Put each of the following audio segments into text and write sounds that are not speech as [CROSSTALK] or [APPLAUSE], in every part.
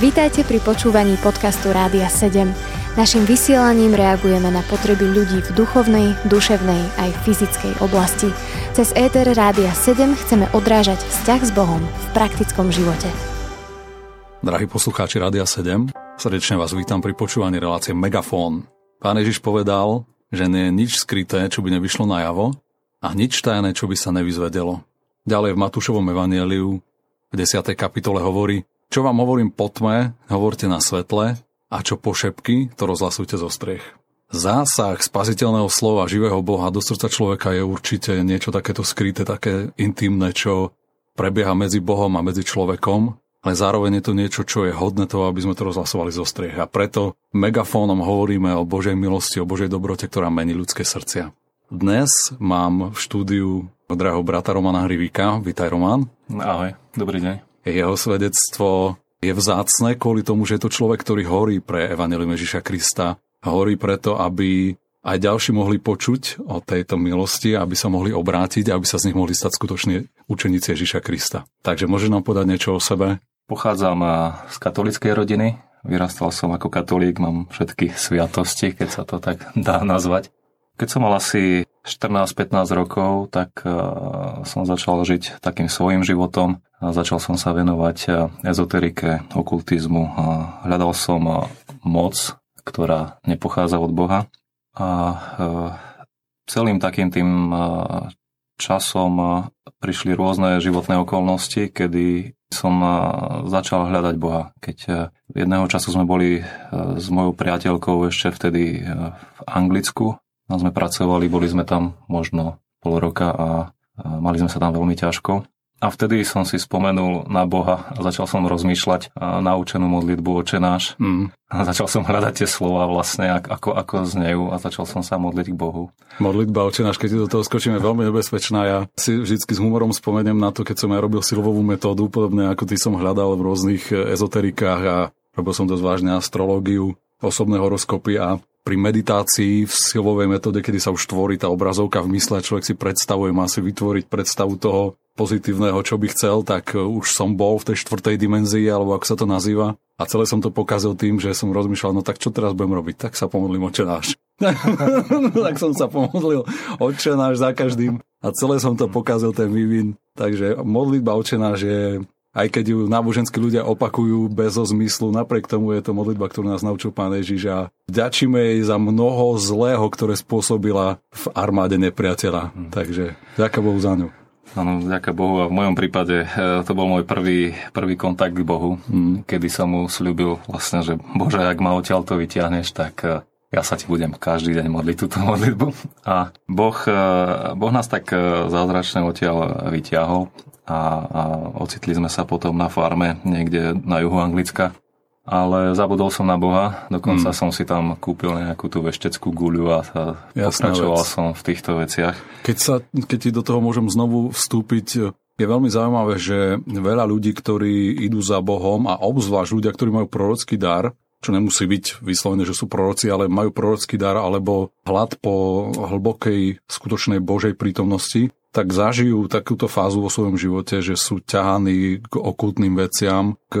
Vítajte pri počúvaní podcastu Rádia 7. Naším vysielaním reagujeme na potreby ľudí v duchovnej, duševnej aj fyzickej oblasti. Cez ETR Rádia 7 chceme odrážať vzťah s Bohom v praktickom živote. Drahí poslucháči Rádia 7, srdečne vás vítam pri počúvaní relácie Megafón. Pán Ježiš povedal, že nie je nič skryté, čo by nevyšlo najavo a nič tajné, čo by sa nevyzvedelo. Ďalej v Matúšovom evanieliu v 10. kapitole hovorí, čo vám hovorím po tme, hovorte na svetle a čo po šepky, to rozhlasujte zo strech. Zásah spaziteľného slova živého Boha do srdca človeka je určite niečo takéto skryté, také intimné, čo prebieha medzi Bohom a medzi človekom, ale zároveň je to niečo, čo je hodné toho, aby sme to rozhlasovali zo striech. A preto megafónom hovoríme o Božej milosti, o Božej dobrote, ktorá mení ľudské srdcia. Dnes mám v štúdiu drahého brata Romana Hrivíka. Vítaj, Roman. Ahoj, dobrý deň. Jeho svedectvo je vzácne kvôli tomu, že je to človek, ktorý horí pre Evangelium Ježiša Krista. Horí preto, aby aj ďalší mohli počuť o tejto milosti, aby sa mohli obrátiť aby sa z nich mohli stať skutočne učeníci Ježiša Krista. Takže môže nám povedať niečo o sebe? Pochádzam z katolíckej rodiny. Vyrastal som ako katolík, mám všetky sviatosti, keď sa to tak dá nazvať. Keď som mal asi 14-15 rokov, tak som začal žiť takým svojim životom. Začal som sa venovať ezoterike, okultizmu. Hľadal som moc, ktorá nepochádza od Boha. A celým takým tým časom prišli rôzne životné okolnosti, kedy som začal hľadať Boha. Keď jedného času sme boli s mojou priateľkou ešte vtedy v Anglicku tam sme pracovali, boli sme tam možno pol roka a mali sme sa tam veľmi ťažko. A vtedy som si spomenul na Boha a začal som rozmýšľať a naučenú modlitbu očenáš. Mm. A začal som hľadať tie slova vlastne, ako, ako znejú a začal som sa modliť k Bohu. Modlitba očenáš, keď do toho skočíme, veľmi nebezpečná. Ja si vždy s humorom spomeniem na to, keď som ja robil silovú metódu, podobne ako ty som hľadal v rôznych ezoterikách a robil som dosť vážne astrológiu, osobné horoskopy a pri meditácii v silovej metóde, kedy sa už tvorí tá obrazovka v mysle človek si predstavuje, má si vytvoriť predstavu toho pozitívneho, čo by chcel, tak už som bol v tej štvrtej dimenzii, alebo ako sa to nazýva. A celé som to pokazil tým, že som rozmýšľal, no tak čo teraz budem robiť? Tak sa pomodlím očenáš. [LAUGHS] tak som sa pomodlil očenáš za každým a celé som to pokazil ten vývin. Takže modlitba očenáš je aj keď ju náboženskí ľudia opakujú bez zmyslu, napriek tomu je to modlitba, ktorú nás naučil pán Ježiš a vďačíme jej za mnoho zlého, ktoré spôsobila v armáde nepriateľa. Hmm. Takže ďaká Bohu za ňu. Áno, ďaká Bohu a v mojom prípade e, to bol môj prvý, prvý kontakt k Bohu, hmm. kedy som mu slúbil vlastne, že Bože, ak ma odtiaľ to vyťahneš, tak e, ja sa ti budem každý deň modliť túto modlitbu. A Boh, e, boh nás tak zázračne odtiaľ vyťahol a, a ocitli sme sa potom na farme niekde na juhu Anglicka. Ale zabudol som na Boha, dokonca mm. som si tam kúpil nejakú tú vešteckú guľu a, a pokračoval vec. som v týchto veciach. Keď, sa, keď ti do toho môžem znovu vstúpiť, je veľmi zaujímavé, že veľa ľudí, ktorí idú za Bohom a obzvlášť ľudia, ktorí majú prorocký dar, čo nemusí byť vyslovene, že sú proroci, ale majú prorocký dar alebo hlad po hlbokej skutočnej Božej prítomnosti, tak zažijú takúto fázu vo svojom živote, že sú ťahaní k okultným veciam, k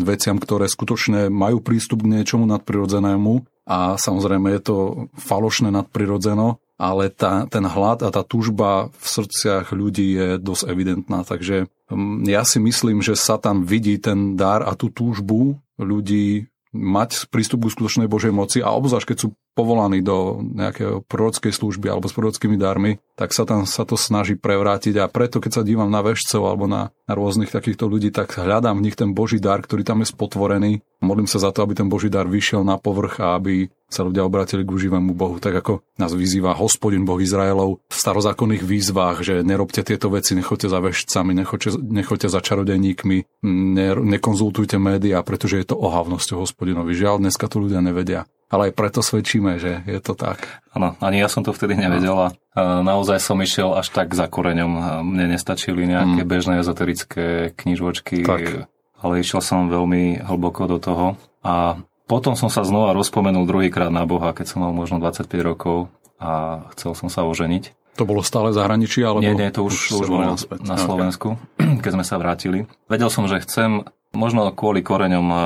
veciam, ktoré skutočne majú prístup k niečomu nadprirodzenému a samozrejme je to falošné nadprirodzeno, ale tá, ten hlad a tá túžba v srdciach ľudí je dosť evidentná. Takže mm, ja si myslím, že Satan vidí ten dar a tú túžbu ľudí mať prístup k skutočnej Božej moci a obzvlášť, keď sú povolaní do nejakej prorockej služby alebo s prorockými darmi, tak sa tam sa to snaží prevrátiť a preto, keď sa dívam na vešcov alebo na, na rôznych takýchto ľudí, tak hľadám v nich ten Boží dar, ktorý tam je spotvorený. Modlím sa za to, aby ten Boží dar vyšiel na povrch a aby sa ľudia obratili k živému Bohu, tak ako nás vyzýva hospodin Boh Izraelov v starozákonných výzvach, že nerobte tieto veci, nechoďte za vešcami, nechoďte, nechoďte za čarodejníkmi, ne, nekonzultujte médiá, pretože je to ohavnosťou hospodinovi. Žiaľ, dneska to ľudia nevedia. Ale aj preto svedčíme, že je to tak. Áno, ani ja som to vtedy nevedel a naozaj som išiel až tak za koreňom. Mne nestačili nejaké mm. bežné ezoterické knižočky, tak. ale išiel som veľmi hlboko do toho a potom som sa znova rozpomenul druhýkrát na Boha, keď som mal možno 25 rokov a chcel som sa oženiť. To bolo stále zahraničí? Alebo... Nie, nie, to už, už, už bolo na, na Slovensku, okay. keď sme sa vrátili. Vedel som, že chcem Možno kvôli koreňom eh,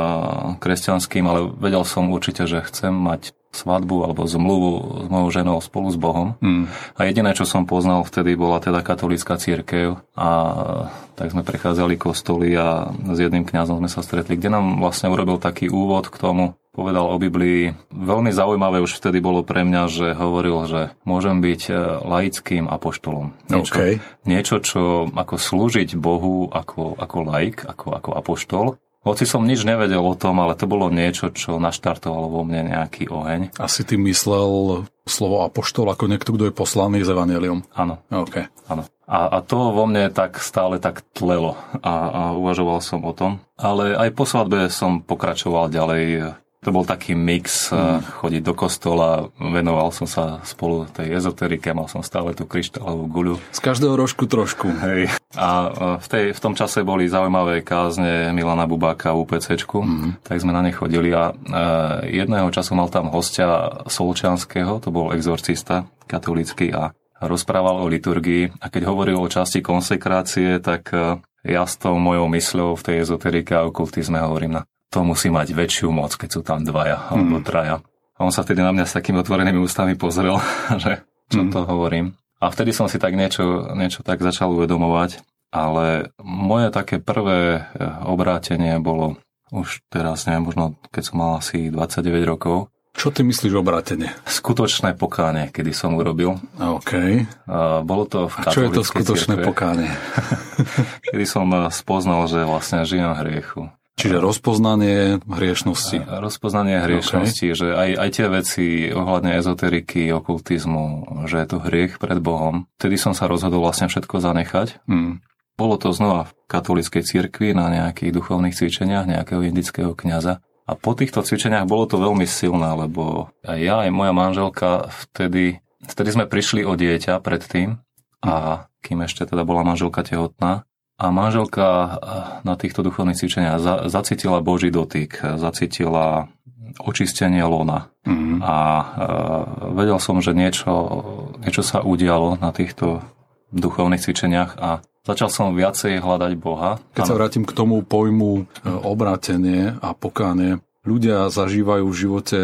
kresťanským, ale vedel som určite, že chcem mať svadbu alebo zmluvu s mojou ženou spolu s Bohom. Mm. A jediné, čo som poznal vtedy, bola teda katolická církev a tak sme prechádzali kostoly a s jedným kňazom sme sa stretli, kde nám vlastne urobil taký úvod k tomu, povedal o Biblii. Veľmi zaujímavé už vtedy bolo pre mňa, že hovoril, že môžem byť e, laickým apoštolom. Niečo, okay. niečo čo ako slúžiť Bohu ako, ako laik, ako, ako apoštol hoci som nič nevedel o tom, ale to bolo niečo, čo naštartovalo vo mne nejaký oheň. Asi ty myslel slovo apoštol ako niekto, kto je poslaný s evaneliom. Áno. Okay. Áno. A, a to vo mne tak stále tak tlelo a, a uvažoval som o tom. Ale aj po svadbe som pokračoval ďalej to bol taký mix mm. chodiť do kostola, venoval som sa spolu tej ezoterike, mal som stále tú kryštálovú guľu. Z každého rožku trošku. Hej. A v, tej, v tom čase boli zaujímavé kázne Milana Bubáka v UPCčku, mm. tak sme na ne chodili a jedného času mal tam hostia Solčanského, to bol exorcista katolícky a rozprával o liturgii a keď hovoril o časti konsekrácie, tak ja s tou mojou mysľou v tej ezoterike a okultizme hovorím na to musí mať väčšiu moc, keď sú tam dvaja alebo mm. traja. A on sa vtedy na mňa s takými otvorenými ústami pozrel, [LAUGHS] že čo mm. to hovorím. A vtedy som si tak niečo, niečo tak začal uvedomovať, ale moje také prvé eh, obrátenie bolo už teraz, neviem, možno keď som mal asi 29 rokov. Čo ty myslíš obrátenie? Skutočné pokánie, kedy som urobil. OK. Bolo to v A čo je to skutočné cirkve, pokánie? [LAUGHS] [LAUGHS] kedy som eh, spoznal, že vlastne žijem hriechu. Čiže rozpoznanie hriešnosti. Rozpoznanie hriešnosti, okay. že aj, aj tie veci ohľadne ezoteriky, okultizmu, že je to hriech pred Bohom. Vtedy som sa rozhodol vlastne všetko zanechať. Mm. Bolo to znova v katolíckej cirkvi na nejakých duchovných cvičeniach nejakého indického kňaza. A po týchto cvičeniach bolo to veľmi silné, lebo aj ja, aj moja manželka vtedy, vtedy sme prišli o dieťa predtým a kým ešte teda bola manželka tehotná, a manželka eh, na týchto duchovných cvičeniach zacítila Boží dotyk, zacítila očistenie lona. Mm-hmm. A e, vedel som, že niečo, niečo sa udialo na týchto duchovných cvičeniach a začal som viacej hľadať Boha. Keď sa vrátim k tomu pojmu eh, obrátenie a pokánie, ľudia zažívajú v živote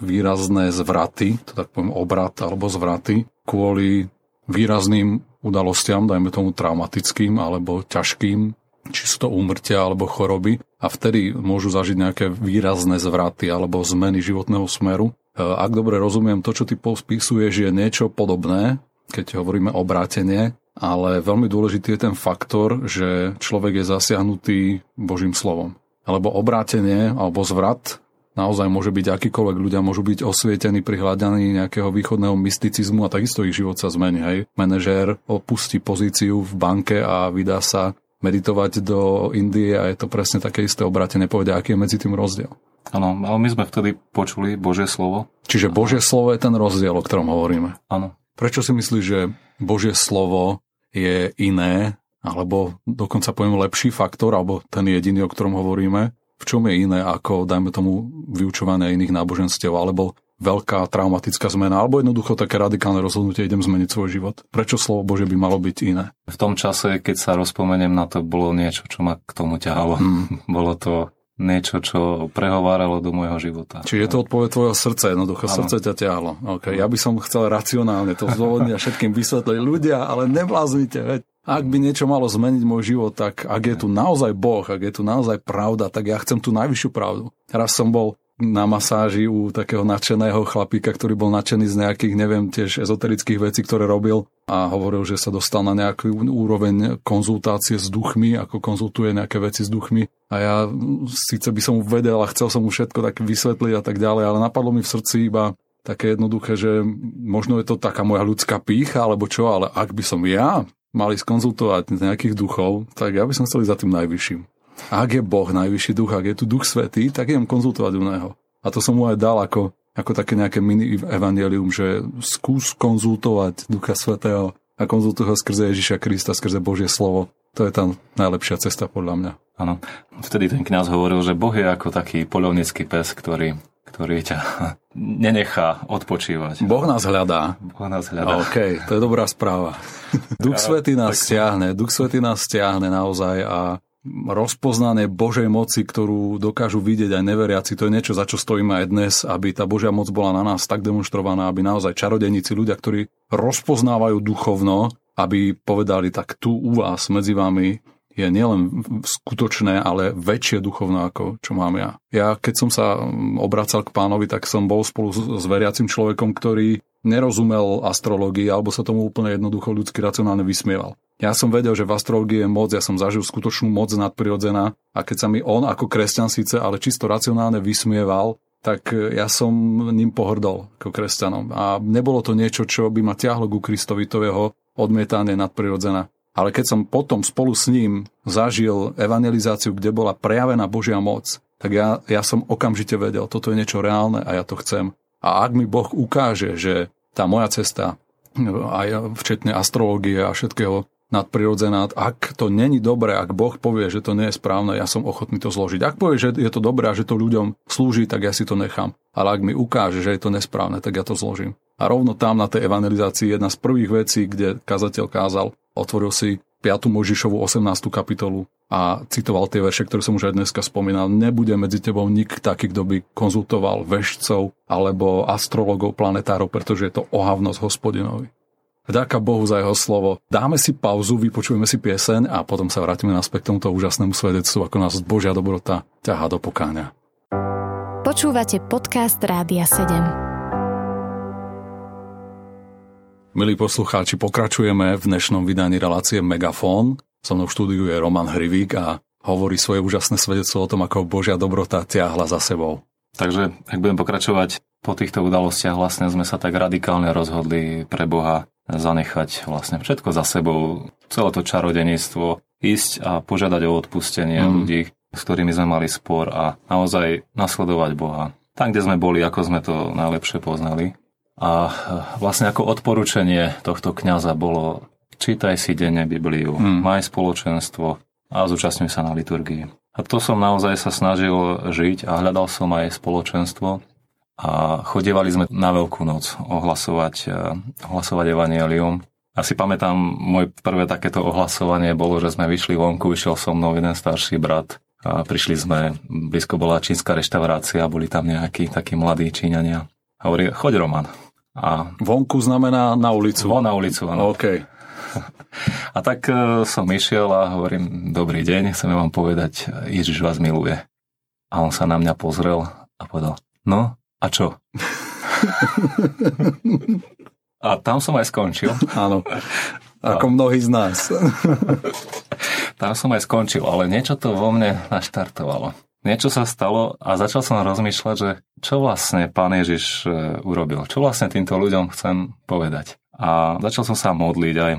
výrazné zvraty, to tak poviem obrat alebo zvraty, kvôli výrazným udalostiam, dajme tomu traumatickým alebo ťažkým, či sú to úmrtia alebo choroby a vtedy môžu zažiť nejaké výrazné zvraty alebo zmeny životného smeru. E, ak dobre rozumiem, to, čo ty pospisuješ, je niečo podobné, keď hovoríme o brátenie, ale veľmi dôležitý je ten faktor, že človek je zasiahnutý Božím slovom. Alebo obrátenie alebo zvrat naozaj môže byť akýkoľvek ľudia, môžu byť osvietení pri hľadaní nejakého východného mysticizmu a takisto ich život sa zmení. Hej. Manažér opustí pozíciu v banke a vydá sa meditovať do Indie a je to presne také isté obratenie. Povedia, aký je medzi tým rozdiel. Áno, ale my sme vtedy počuli Božie slovo. Čiže Božie slovo je ten rozdiel, o ktorom hovoríme. Áno. Prečo si myslíš, že Božie slovo je iné, alebo dokonca poviem lepší faktor, alebo ten jediný, o ktorom hovoríme, v čom je iné ako, dajme tomu, vyučovanie iných náboženstiev, alebo veľká traumatická zmena, alebo jednoducho také radikálne rozhodnutie, idem zmeniť svoj život. Prečo slovo Bože by malo byť iné? V tom čase, keď sa rozpomeniem na to, bolo niečo, čo ma k tomu ťahalo. Hmm. [LAUGHS] bolo to niečo, čo prehováralo do môjho života. Čiže je to odpoveď tvojho srdca, jednoducho ano. srdce ťa ťahlo. Okay. Ja by som chcel racionálne to zdôvodniť a všetkým vysvetliť ľudia, ale nebláznite, veď ak by niečo malo zmeniť môj život, tak ak je tu naozaj Boh, ak je tu naozaj pravda, tak ja chcem tú najvyššiu pravdu. Raz som bol na masáži u takého nadšeného chlapíka, ktorý bol nadšený z nejakých, neviem, tiež ezoterických vecí, ktoré robil a hovoril, že sa dostal na nejakú úroveň konzultácie s duchmi, ako konzultuje nejaké veci s duchmi. A ja síce by som vedel a chcel som mu všetko tak vysvetliť a tak ďalej, ale napadlo mi v srdci iba také jednoduché, že možno je to taká moja ľudská pícha, alebo čo, ale ak by som ja mali skonzultovať nejakých duchov, tak ja by som chcel za tým najvyšším. Ak je Boh najvyšší duch, ak je tu duch svetý, tak idem konzultovať u neho. A to som mu aj dal ako, ako také nejaké mini evangelium, že skús konzultovať ducha svetého a konzultuj ho skrze Ježiša Krista, skrze Božie slovo. To je tá najlepšia cesta podľa mňa. Áno. Vtedy ten kňaz hovoril, že Boh je ako taký polovnický pes, ktorý ktorý ťa [LAUGHS] nenechá odpočívať. Boh nás hľadá. Boh nás hľadá. OK, to je dobrá správa. [LAUGHS] Duch Svetý nás stiahne, Duch Svetý nás stiahne naozaj a rozpoznané Božej moci, ktorú dokážu vidieť aj neveriaci. To je niečo, za čo stojíme aj dnes, aby tá Božia moc bola na nás tak demonstrovaná, aby naozaj čarodejníci, ľudia, ktorí rozpoznávajú duchovno, aby povedali, tak tu u vás medzi vami je nielen skutočné, ale väčšie duchovno, ako čo mám ja. Ja, keď som sa obracal k pánovi, tak som bol spolu s veriacim človekom, ktorý nerozumel astrológii, alebo sa tomu úplne jednoducho ľudsky racionálne vysmieval. Ja som vedel, že v astrológii je moc, ja som zažil skutočnú moc nadprirodzená a keď sa mi on ako kresťan síce, ale čisto racionálne vysmieval, tak ja som ním pohrdol ako kresťanom. A nebolo to niečo, čo by ma ťahlo ku Kristovi, to jeho odmietanie nadprirodzená. Ale keď som potom spolu s ním zažil evangelizáciu, kde bola prejavená Božia moc, tak ja, ja som okamžite vedel, toto je niečo reálne a ja to chcem. A ak mi Boh ukáže, že tá moja cesta, aj včetne astrológie a všetkého, nadprirodzená. Ak to není dobré, ak Boh povie, že to nie je správne, ja som ochotný to zložiť. Ak povie, že je to dobré a že to ľuďom slúži, tak ja si to nechám. Ale ak mi ukáže, že je to nesprávne, tak ja to zložím. A rovno tam na tej evangelizácii jedna z prvých vecí, kde kazateľ kázal, otvoril si 5. Možišovu 18. kapitolu a citoval tie verše, ktoré som už aj dneska spomínal. Nebude medzi tebou nik taký, kto by konzultoval vešcov alebo astrologov, planetárov, pretože je to ohavnosť hospodinovi. Vďaka Bohu za jeho slovo. Dáme si pauzu, vypočujeme si pieseň a potom sa vrátime naspäť k tomuto úžasnému svedectvu, ako nás Božia dobrota ťahá do pokáňa. Počúvate podcast Rádia 7. Milí poslucháči, pokračujeme v dnešnom vydaní relácie Megafón. So mnou v štúdiu je Roman Hrivík a hovorí svoje úžasné svedectvo o tom, ako Božia dobrota ťahla za sebou. Takže, ak budem pokračovať po týchto udalostiach, vlastne sme sa tak radikálne rozhodli pre Boha zanechať vlastne všetko za sebou, celé to čarodenectvo, ísť a požiadať o odpustenie mm. ľudí, s ktorými sme mali spor a naozaj nasledovať Boha. Tam, kde sme boli, ako sme to najlepšie poznali. A vlastne ako odporúčanie tohto kňaza bolo čítaj si denne Bibliu, mm. maj spoločenstvo a zúčastňuj sa na liturgii. A to som naozaj sa snažil žiť a hľadal som aj spoločenstvo, a chodievali sme na Veľkú noc ohlasovať, eh, ohlasovať evanielium. A si pamätám, moje prvé takéto ohlasovanie bolo, že sme vyšli vonku, vyšiel so mnou jeden starší brat a prišli sme, blízko bola čínska reštaurácia, boli tam nejakí takí mladí Číňania. A hovorí, choď Roman. A vonku znamená na ulicu. Von na ulicu, áno. OK. [LAUGHS] A tak eh, som išiel a hovorím, dobrý deň, chceme vám povedať, Ježiš vás miluje. A on sa na mňa pozrel a povedal, no, a čo? [LAUGHS] A tam som aj skončil. Áno, ako mnohí z nás. [LAUGHS] tam som aj skončil, ale niečo to vo mne naštartovalo. Niečo sa stalo a začal som rozmýšľať, že čo vlastne pán Ježiš e, urobil, čo vlastne týmto ľuďom chcem povedať. A začal som sa modliť aj,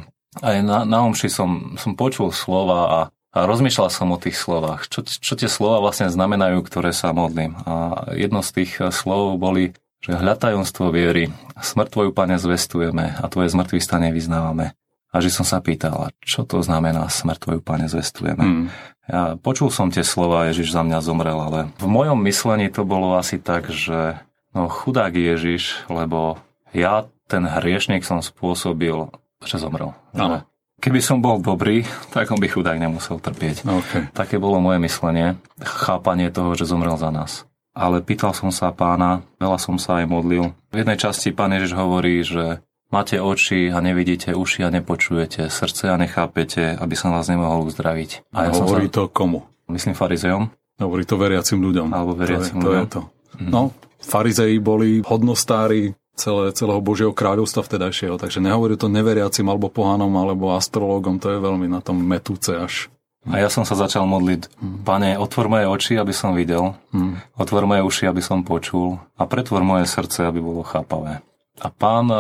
aj na, na omši som, som počul slova a a rozmýšľal som o tých slovách. Čo, čo tie slova vlastne znamenajú, ktoré sa modlím. A jedno z tých eh, slov boli, že hľatajomstvo viery, smrť tvoju, Pane, zvestujeme a tvoje zmrtvý stane vyznávame. A že som sa pýtal, čo to znamená smrť tvoju, Pane, zvestujeme. Hmm. Ja počul som tie slova, Ježiš za mňa zomrel, ale v mojom myslení to bolo asi tak, že no chudák Ježiš, lebo ja, ten hriešnik, som spôsobil, že zomrel. Že Keby som bol dobrý, tak on by chudák nemusel trpieť. Okay. Také bolo moje myslenie, chápanie toho, že zomrel za nás. Ale pýtal som sa pána, veľa som sa aj modlil. V jednej časti pán Ježiš hovorí, že máte oči a nevidíte, uši a nepočujete, srdce a nechápete, aby som vás nemohol uzdraviť. A ja hovorí sa... to komu? Myslím farizejom. Hovorí to veriacim ľuďom. Alebo veriacim to je, ľuďom. To je to. Mm. No, farizeji boli hodnostári celé, celého Božieho kráľovstva vtedajšieho. Takže nehovorí to neveriacim alebo pohanom alebo astrologom, to je veľmi na tom metúce až. A ja som sa začal modliť, mm. Pane, otvor moje oči, aby som videl, mm. otvor moje uši, aby som počul a pretvor moje srdce, aby bolo chápavé. A pán, e,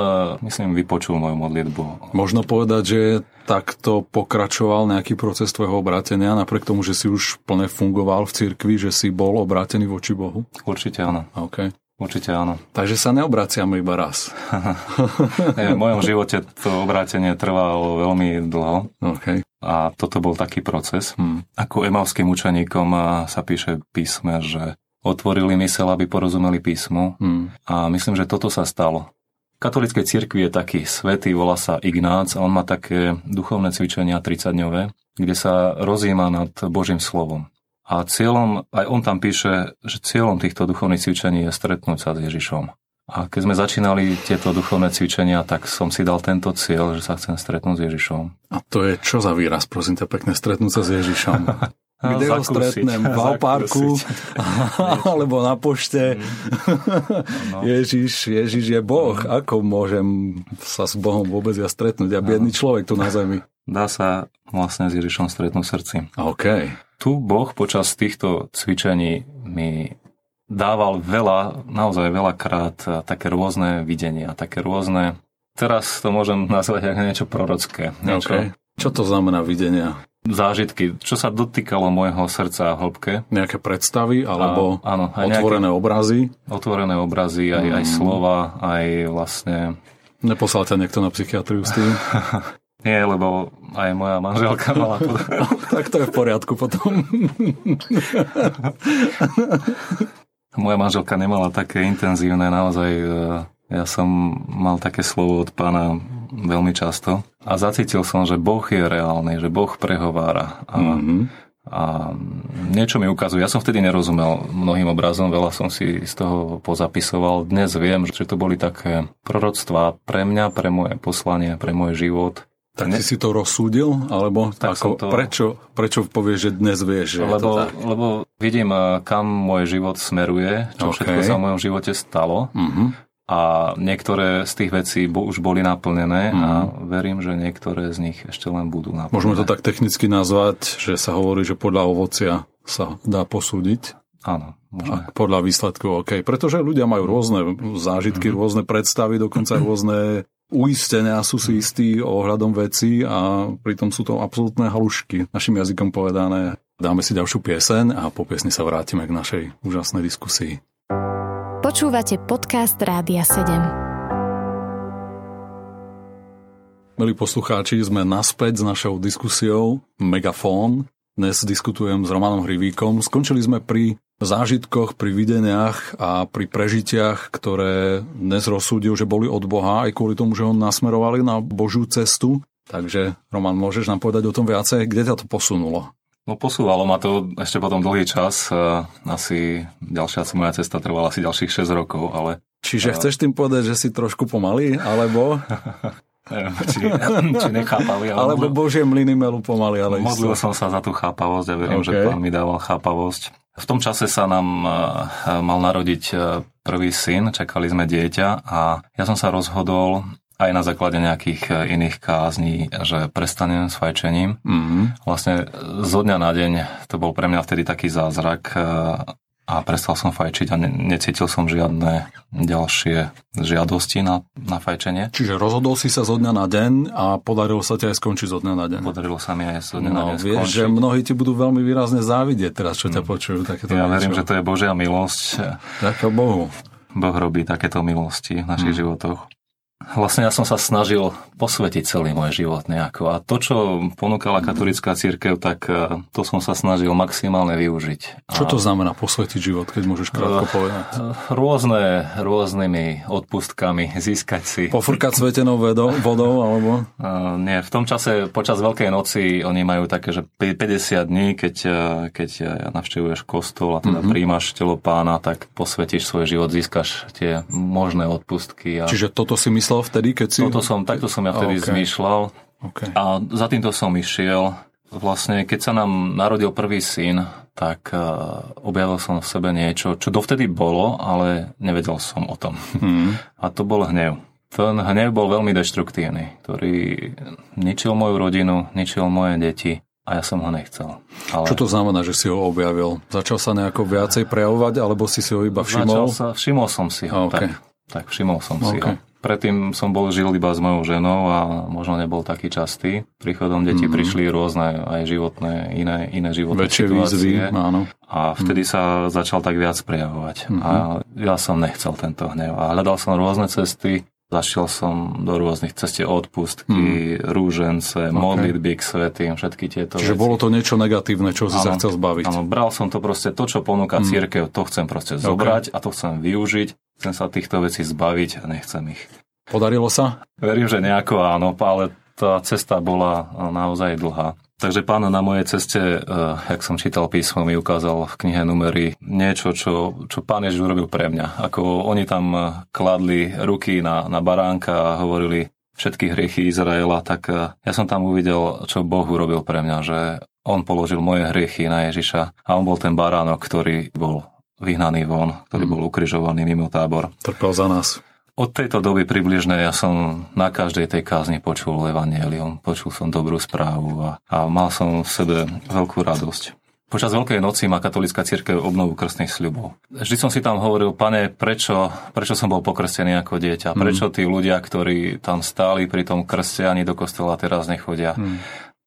myslím, vypočul moju modlitbu. Možno povedať, že takto pokračoval nejaký proces tvojho obrátenia, napriek tomu, že si už plne fungoval v cirkvi, že si bol obrátený voči Bohu? Určite áno. Okay. Určite áno. Takže sa neobraciame iba raz. [LAUGHS] v mojom živote to obrátenie trvalo veľmi dlho. Okay. A toto bol taký proces. Hmm. Ako emavským učeníkom sa píše písme, že otvorili mysel, aby porozumeli písmu. Hmm. A myslím, že toto sa stalo. V katolíckej cirkvi je taký svetý, volá sa Ignác a on má také duchovné cvičenia 30-dňové. kde sa rozíma nad Božím slovom. A cieľom, aj on tam píše, že cieľom týchto duchovných cvičení je stretnúť sa s Ježišom. A keď sme začínali tieto duchovné cvičenia, tak som si dal tento cieľ, že sa chcem stretnúť s Ježišom. A to je čo za výraz, prosím ťa pekne, stretnúť sa s Ježišom? [LAUGHS] Kde ho stretnem? V Alparku? [LAUGHS] alebo na pošte? No. [LAUGHS] Ježiš, Ježiš je Boh. No. Ako môžem sa s Bohom vôbec ja stretnúť? Ja biedný človek tu na zemi. Dá sa vlastne s Ježišom stretnúť srdci. OK. Tu Boh počas týchto cvičení mi dával veľa, naozaj veľakrát také rôzne videnia, také rôzne, teraz to môžem nazvať ako niečo prorocké. Niečo, okay. Čo to znamená videnia? zážitky, čo sa dotýkalo môjho srdca a hĺbke. Nejaké predstavy alebo a, áno, aj otvorené nejaké, obrazy? Otvorené obrazy, aj, mm. aj slova, aj vlastne... Neposlal ťa niekto na psychiatriu s [LAUGHS] tým? Nie, lebo aj moja manželka mala... [LAUGHS] tak to je v poriadku potom. [LAUGHS] Moja manželka nemala také intenzívne, naozaj e, ja som mal také slovo od pána veľmi často a zacítil som, že Boh je reálny, že Boh prehovára. A, mm-hmm. a niečo mi ukazuje. Ja som vtedy nerozumel mnohým obrazom, veľa som si z toho pozapisoval. Dnes viem, že to boli také proroctvá pre mňa, pre moje poslanie, pre môj život. Tak ne... si to rozsúdil? Alebo tak ako, to... prečo, prečo povieš, že dnes vieš, že lebo? Lebo vidím, eh, kam môj život smeruje, čo okay. všetko sa v mojom živote stalo. Uh-huh. A niektoré z tých vecí už boli naplnené uh-huh. a mhm. verím, že niektoré z nich ešte len budú naplnené. Môžeme to tak technicky nazvať, že sa hovorí, že podľa ovocia sa dá posúdiť. Áno, môžeme. Podľa výsledkov, OK. Pretože ľudia majú rôzne zážitky, uh-huh. rôzne predstavy, dokonca rôzne uistenia sú si istí ohľadom veci a pritom sú to absolútne halušky, našim jazykom povedané. Dáme si ďalšiu pieseň a po piesni sa vrátime k našej úžasnej diskusii. Počúvate podcast Rádia 7. Milí poslucháči, sme naspäť s našou diskusiou Megafón. Dnes diskutujem s Romanom Hrivíkom. Skončili sme pri zážitkoch, pri videniach a pri prežitiach, ktoré dnes rozsúdil, že boli od Boha, aj kvôli tomu, že ho nasmerovali na Božiu cestu. Takže, Roman, môžeš nám povedať o tom viacej? Kde ťa to posunulo? No posúvalo ma to ešte potom dlhý čas. E, asi ďalšia moja cesta trvala asi ďalších 6 rokov, ale... Čiže uh... chceš tým povedať, že si trošku pomalý, alebo... [LAUGHS] Neviem, či, [LAUGHS] či nechápali. Alebo, alebo Božie mlyny melu pomaly, ale Modlil som sa za tú chápavosť a verím, okay. že pán mi dával chápavosť. V tom čase sa nám e, mal narodiť e, prvý syn, čakali sme dieťa a ja som sa rozhodol aj na základe nejakých e, iných kázní, že prestanem s fajčením. Mm-hmm. Vlastne zo dňa na deň to bol pre mňa vtedy taký zázrak a prestal som fajčiť a ne, necítil som žiadne ďalšie žiadosti na, na fajčenie. Čiže rozhodol si sa zo dňa na deň a podarilo sa ti aj skončiť zo dňa na deň. Podarilo sa mi aj zo dňa no, na deň vieš, skončiť. že mnohí ti budú veľmi výrazne závidieť teraz, čo ťa mm. počujú. Takéto ja niečo. verím, že to je Božia milosť. Ďakujem Bohu. Boh robí takéto milosti v našich hmm. životoch. Vlastne ja som sa snažil posvetiť celý môj život nejako a to, čo ponúkala katolická církev, tak e, to som sa snažil maximálne využiť. Čo to znamená posvetiť život, keď môžeš krátko e, povedať? Rôzne, rôznymi odpustkami získať si... Pofrkať svetenou vodou, vodou alebo? Uh, nie, v tom čase počas Veľkej noci oni majú také, že 50 dní, keď, keď navštevuješ kostol a teda mm-hmm. príjmaš telo pána, tak posvetíš svoj život, získaš tie možné odpustky. A... Čiže toto si myslel vtedy, keď si... Toto som, takto som ja vtedy okay. zmýšľal. Okay. A za týmto som išiel. Vlastne, keď sa nám narodil prvý syn, tak uh, objavil som v sebe niečo, čo dovtedy bolo, ale nevedel som o tom. Hmm. A to bol hnev. Ten hnev bol veľmi deštruktívny, ktorý ničil moju rodinu, ničil moje deti a ja som ho nechcel. Ale... Čo to znamená, že si ho objavil? Začal sa nejako viacej prejavovať, alebo si si ho iba všimol? Začal sa, všimol som si ho, okay. tak, tak všimol som okay. si ho. Predtým som bol žil iba s mojou ženou a možno nebol taký častý. Príchodom detí mm-hmm. prišli rôzne aj životné, iné, iné životné Väčšie situácie. Výzvy, áno. A vtedy mm. sa začal tak viac prejavovať. Mm-hmm. A ja som nechcel tento hnev. A hľadal som rôzne cesty. Zašiel som do rôznych ceste odpustky, mm. rúžence, okay. modlitby k svetým, všetky tieto Čiže veci. bolo to niečo negatívne, čo si sa chcel zbaviť. Áno, bral som to proste, to, čo ponúka mm. církev, to chcem proste okay. zobrať a to chcem využiť Chcem sa týchto vecí zbaviť a nechcem ich. Podarilo sa? Verím, že nejako áno, ale tá cesta bola naozaj dlhá. Takže pán na mojej ceste, uh, jak som čítal písmo, mi ukázal v knihe numery niečo, čo, čo pán Ježiš urobil pre mňa. Ako oni tam kladli ruky na, na baránka a hovorili všetky hriechy Izraela, tak uh, ja som tam uvidel, čo Boh urobil pre mňa, že on položil moje hriechy na Ježiša a on bol ten baránok, ktorý bol vyhnaný von, ktorý mm. bol ukrižovaný mimo tábor. Trpel za nás. Od tejto doby približne ja som na každej tej kázni počul evangelium, počul som dobrú správu a, a mal som v sebe veľkú radosť. Počas Veľkej noci má katolická církev obnovu krstných sľubov. Vždy som si tam hovoril, pane, prečo, prečo som bol pokrstený ako dieťa? Mm. Prečo tí ľudia, ktorí tam stáli pri tom krste, ani do kostola teraz nechodia? Mm.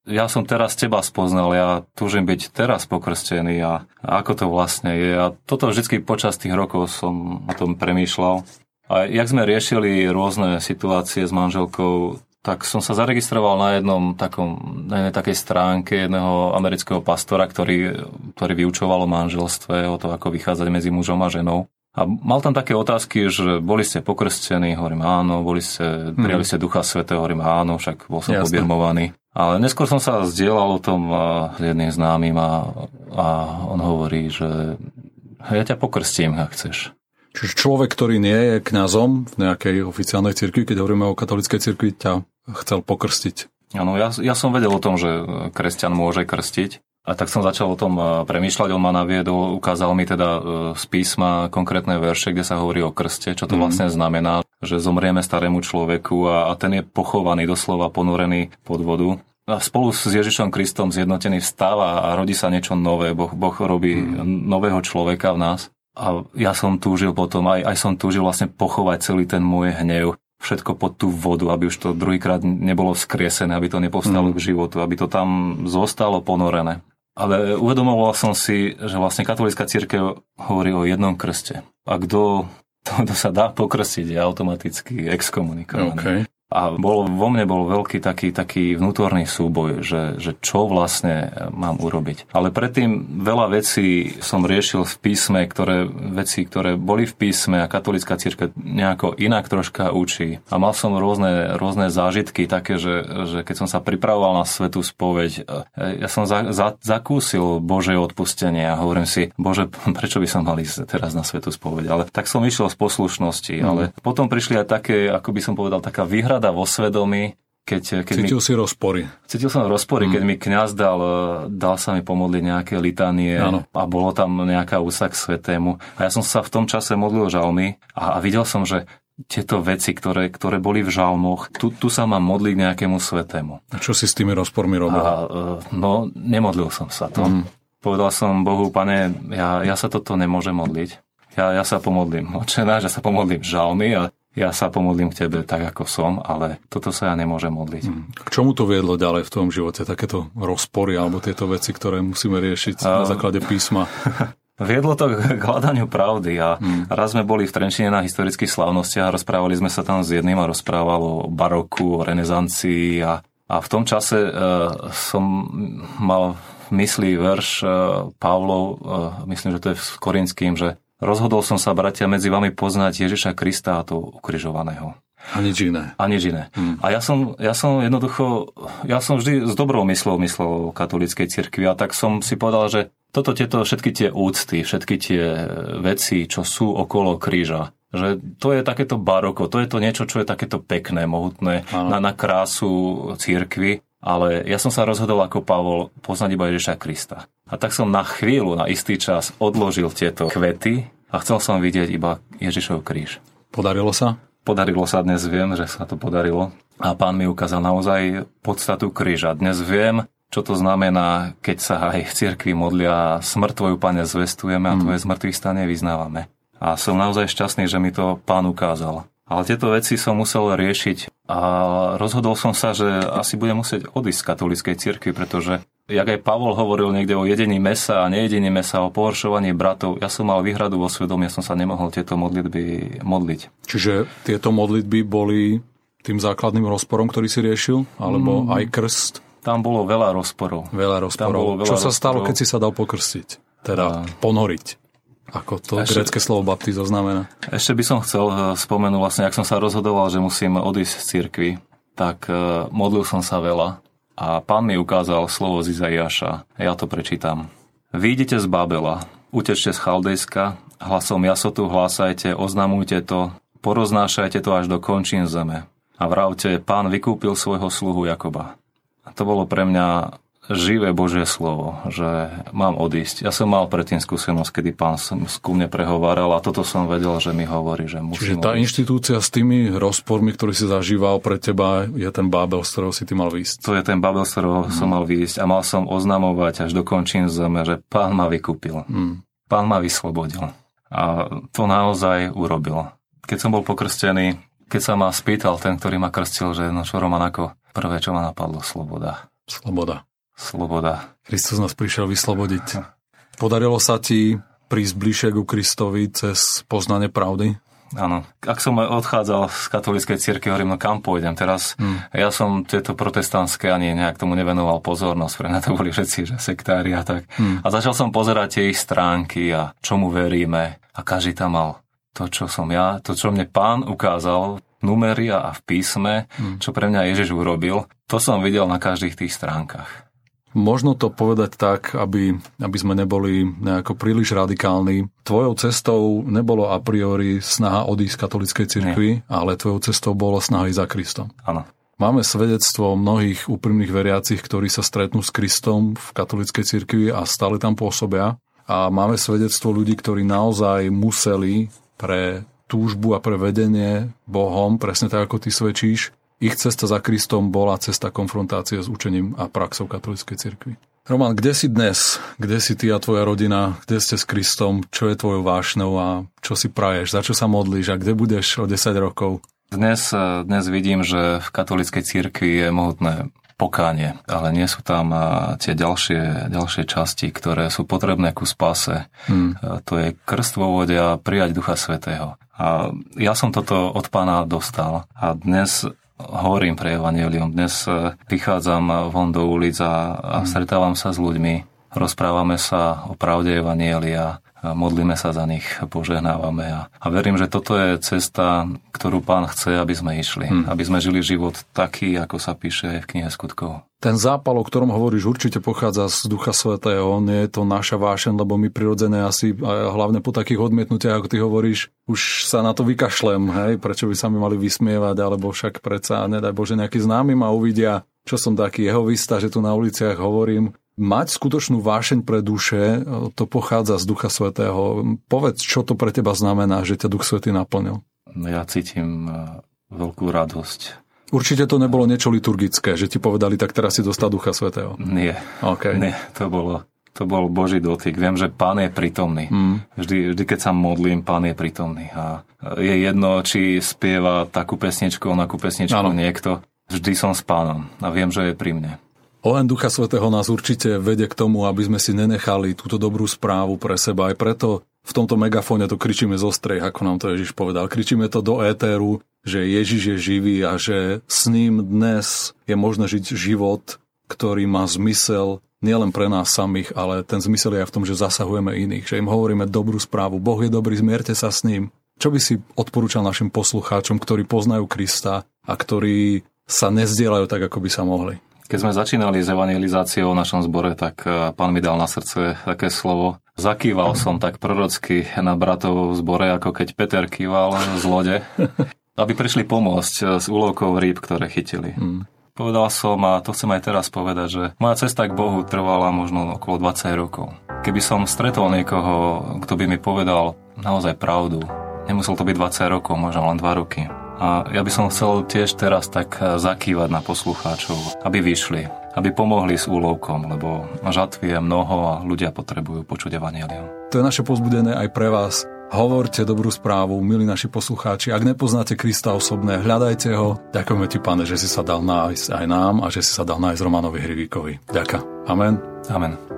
Ja som teraz teba spoznal, ja túžim byť teraz pokrstený a, a ako to vlastne je. A toto vždy počas tých rokov som o tom premýšľal. A jak sme riešili rôzne situácie s manželkou, tak som sa zaregistroval na jednom takom, na jednej takej stránke jedného amerického pastora, ktorý, ktorý vyučoval o manželstve, o to, ako vychádzať medzi mužom a ženou. A mal tam také otázky, že boli ste pokrstení, hovorím áno, boli ste, mhm. prijali ste Ducha Svetého, hovorím áno, však bol som Jasne. pobirmovaný. Ale neskôr som sa zdieľal o tom s jedným známym a, a on hovorí, že ja ťa pokrstím, ak chceš. Čiže človek, ktorý nie je kňazom v nejakej oficiálnej cirkvi, keď hovoríme o katolíckej cirkvi, ťa chcel pokrstiť. Áno, ja, ja som vedel o tom, že kresťan môže krstiť. A tak som začal o tom e, premýšľať, on ma naviedol, ukázal mi teda e, z písma konkrétne verše, kde sa hovorí o krste, čo to mm. vlastne znamená, že zomrieme starému človeku a, a ten je pochovaný, doslova ponorený pod vodu. A spolu s Ježišom Kristom zjednotený vstáva a rodí sa niečo nové. Boh, boh robí mm. nového človeka v nás. A ja som túžil potom, aj, aj som túžil vlastne pochovať celý ten môj hnev, všetko pod tú vodu, aby už to druhýkrát nebolo vzkriesené, aby to nepovstalo mm. k životu, aby to tam zostalo ponorené. Ale uvedomoval som si, že vlastne katolická církev hovorí o jednom krste. A kto, [LAUGHS] to, sa dá pokrstiť, je automaticky exkomunikovaný. Okay. A bol, vo mne bol veľký taký, taký vnútorný súboj, že, že čo vlastne mám urobiť. Ale predtým veľa vecí som riešil v písme, ktoré, veci, ktoré boli v písme a katolická církev nejako inak troška učí. A mal som rôzne, rôzne zážitky také, že, že keď som sa pripravoval na svetú spoveď, e, ja som za, za, zakúsil Bože odpustenie a hovorím si, Bože, [LAUGHS] prečo by som mal ísť teraz na svetú spoveď? Ale tak som išiel z poslušnosti, mm. ale potom prišli aj také, ako by som povedal, taká výhra rada vo svedomí, keď, keď cítil mi, si rozpory. Cítil som rozpory, mm. keď mi kňaz dal, dal sa mi pomodliť nejaké litanie ano. a bolo tam nejaká úsa k svetému. A ja som sa v tom čase modlil žalmy a, a videl som, že tieto veci, ktoré, ktoré boli v žalmoch, tu, tu sa mám modliť nejakému svetému. A čo si s tými rozpormi robil? A, e, no, nemodlil som sa to. Mm. Povedal som Bohu, pane, ja, ja sa toto nemôžem modliť. Ja, ja sa pomodlím [LAUGHS] očená, že sa pomodlím žalmy a ja sa pomodlím k tebe tak, ako som, ale toto sa ja nemôžem modliť. Hmm. K čomu to viedlo ďalej v tom živote? Takéto rozpory alebo tieto veci, ktoré musíme riešiť na základe písma? [LAUGHS] Viedlo to k hľadaniu pravdy a hmm. raz sme boli v Trenčine na historických slavnostiach a rozprávali sme sa tam s jedným a rozprával o baroku, o renesancii a, a v tom čase uh, som mal v mysli verš uh, Pavlov, uh, myslím, že to je v Korinským, že Rozhodol som sa, bratia, medzi vami poznať Ježiša Krista a to ukrižovaného. A nič iné. A nič iné. Hmm. A ja som, ja som jednoducho, ja som vždy s dobrou myslou myslel katolíckej cirkvi a tak som si povedal, že toto, tieto, všetky tie úcty, všetky tie veci, čo sú okolo kríža, že to je takéto baroko, to je to niečo, čo je takéto pekné, mohutné na, na krásu církvy ale ja som sa rozhodol ako Pavol poznať iba Ježiša Krista. A tak som na chvíľu, na istý čas odložil tieto kvety a chcel som vidieť iba Ježišov kríž. Podarilo sa? Podarilo sa, dnes viem, že sa to podarilo. A pán mi ukázal naozaj podstatu kríža. Dnes viem, čo to znamená, keď sa aj v cirkvi modlia smrť tvoju, pane, zvestujeme a mm. tvoje zmrtvých stane vyznávame. A som naozaj šťastný, že mi to pán ukázal. Ale tieto veci som musel riešiť a rozhodol som sa, že asi budem musieť odísť z katolíckej cirkvi, pretože jak aj Pavol hovoril niekde o jedení mesa a nejedení mesa, o pohoršovaní bratov, ja som mal výhradu vo svedomí, ja som sa nemohol tieto modlitby modliť. Čiže tieto modlitby boli tým základným rozporom, ktorý si riešil? Alebo mm. aj krst? Tam bolo veľa rozporov. Veľa rozporov. Veľa Čo sa stalo, keď si sa dal pokrstiť? Teda a... ponoriť? Ako to ešte, grecké slovo baptizo znamená? Ešte by som chcel eh, spomenúť, vlastne, ak som sa rozhodoval, že musím odísť z cirkvi, tak uh, modlil som sa veľa. a pán mi ukázal slovo z Izaiáša. Ja to prečítam. Výjdite z Babela, utečte z Chaldejska, hlasom jasotu hlásajte, oznamujte to, poroznášajte to až do končín zeme. A vravte, pán vykúpil svojho sluhu Jakoba. A to bolo pre mňa živé Božie slovo, že mám odísť. Ja som mal predtým skúsenosť, kedy pán ku mne prehováral a toto som vedel, že mi hovorí, že musím Čiže tá odísť. inštitúcia s tými rozpormi, ktorý si zažíval pre teba, je ten Bábel, z ktorého si ty mal výjsť. To je ten Babel, z ktorého mm. som mal výjsť a mal som oznamovať až do končín zeme, že pán ma vykúpil. Mm. Pán ma vyslobodil. A to naozaj urobil. Keď som bol pokrstený, keď sa ma spýtal ten, ktorý ma krstil, že no čo Roman, ako prvé, čo ma napadlo, sloboda. Sloboda. Sloboda. Kristus nás prišiel vyslobodiť. Podarilo sa ti prísť bližšie ku Kristovi cez poznanie pravdy? Áno. Ak som odchádzal z katolíckej cirkvi, hovorím, no kam pôjdem teraz? Hmm. Ja som tieto protestantské ani nejak tomu nevenoval pozornosť, pre mňa to boli všetci, že sektári a tak. Hmm. A začal som pozerať tie ich stránky a čomu veríme a každý tam mal to, čo som ja, to, čo mne pán ukázal v numeri a v písme, Hmm. čo pre mňa Ježiš urobil, to som videl na každých tých stránkach. Možno to povedať tak, aby, aby sme neboli nejako príliš radikálni. Tvojou cestou nebolo a priori snaha odísť z katolíckej cirkvi, ale tvojou cestou bolo snaha ísť za Kristom. Áno. Máme svedectvo mnohých úprimných veriacich, ktorí sa stretnú s Kristom v katolíckej cirkvi a stále tam pôsobia. A máme svedectvo ľudí, ktorí naozaj museli pre túžbu a pre vedenie Bohom, presne tak, ako ty svedčíš, ich cesta za Kristom bola cesta konfrontácie s učením a praxou katolíckej cirkvi. Roman, kde si dnes? Kde si ty a tvoja rodina? Kde ste s Kristom? Čo je tvojou vášnou a čo si praješ? Za čo sa modlíš? A kde budeš o 10 rokov? Dnes, dnes vidím, že v katolíckej cirkvi je mohutné pokánie, ale nie sú tam a, tie ďalšie, ďalšie časti, ktoré sú potrebné ku spase. Hmm. A To je krst vo vode a prijať Ducha Svetého. A ja som toto od pána dostal a dnes hovorím pre Evangelium. Dnes e, vychádzam von do ulic a, a stretávam sa s ľuďmi, rozprávame sa o pravde Evangelia, a modlíme sa za nich, požehnávame a, a verím, že toto je cesta, ktorú pán chce, aby sme išli. Hmm. Aby sme žili život taký, ako sa píše aj v knihe skutkov. Ten zápal, o ktorom hovoríš, určite pochádza z Ducha Svetého. Nie je to naša vášen, lebo my prirodzené asi, a hlavne po takých odmietnutiach, ako ty hovoríš, už sa na to vykašlem, hej, prečo by sa mi mali vysmievať, alebo však predsa, nedaj Bože, nejaký známy ma uvidia, čo som taký jehovista, že tu na uliciach hovorím. Mať skutočnú vášeň pre duše, to pochádza z Ducha Svetého. Povedz, čo to pre teba znamená, že ťa Duch Svetý naplnil. Ja cítim e, veľkú radosť. Určite to nebolo niečo liturgické, že ti povedali, tak teraz si dostal Ducha Svetého. Nie, Okay. nie, to bolo to bol Boží dotyk. Viem, že Pán je prítomný. Mm. Vždy, vždy, keď sa modlím, Pán je prítomný. A je jedno, či spieva takú pesničku, onakú pesničku Áno. niekto. Vždy som s Pánom a viem, že je pri mne. Len Ducha Svetého nás určite vedie k tomu, aby sme si nenechali túto dobrú správu pre seba. Aj preto v tomto megafóne to kričíme zo strech, ako nám to Ježiš povedal. Kričíme to do éteru, že Ježiš je živý a že s ním dnes je možné žiť život, ktorý má zmysel nielen pre nás samých, ale ten zmysel je aj v tom, že zasahujeme iných, že im hovoríme dobrú správu. Boh je dobrý, zmierte sa s ním. Čo by si odporúčal našim poslucháčom, ktorí poznajú Krista a ktorí sa nezdielajú tak, ako by sa mohli? Keď sme začínali s evangelizáciou v našom zbore, tak eh, pán mi dal na srdce také slovo. Zakýval som tak prorocky na bratov v zbore, ako keď Peter kýval z lode, [LAUGHS] aby prišli pomôcť eh, s úlovkou rýb, ktoré chytili. Mm. Povedal som, a to chcem aj teraz povedať, že moja cesta k Bohu trvala možno okolo 20 rokov. Keby som stretol niekoho, kto by mi povedal naozaj pravdu, nemusel to byť 20 rokov, možno len 2 roky. A ja by som chcel tiež teraz tak zakývať na poslucháčov, aby vyšli, aby pomohli s úlovkom, lebo žatvy je mnoho a ľudia potrebujú počuť evanelium. To je naše pozbudené aj pre vás. Hovorte dobrú správu, milí naši poslucháči. Ak nepoznáte Krista osobné, hľadajte ho. Ďakujeme ti, pane, že si sa dal nájsť aj nám a že si sa dal nájsť Romanovi Hrivíkovi. Ďaká. Amen. Amen.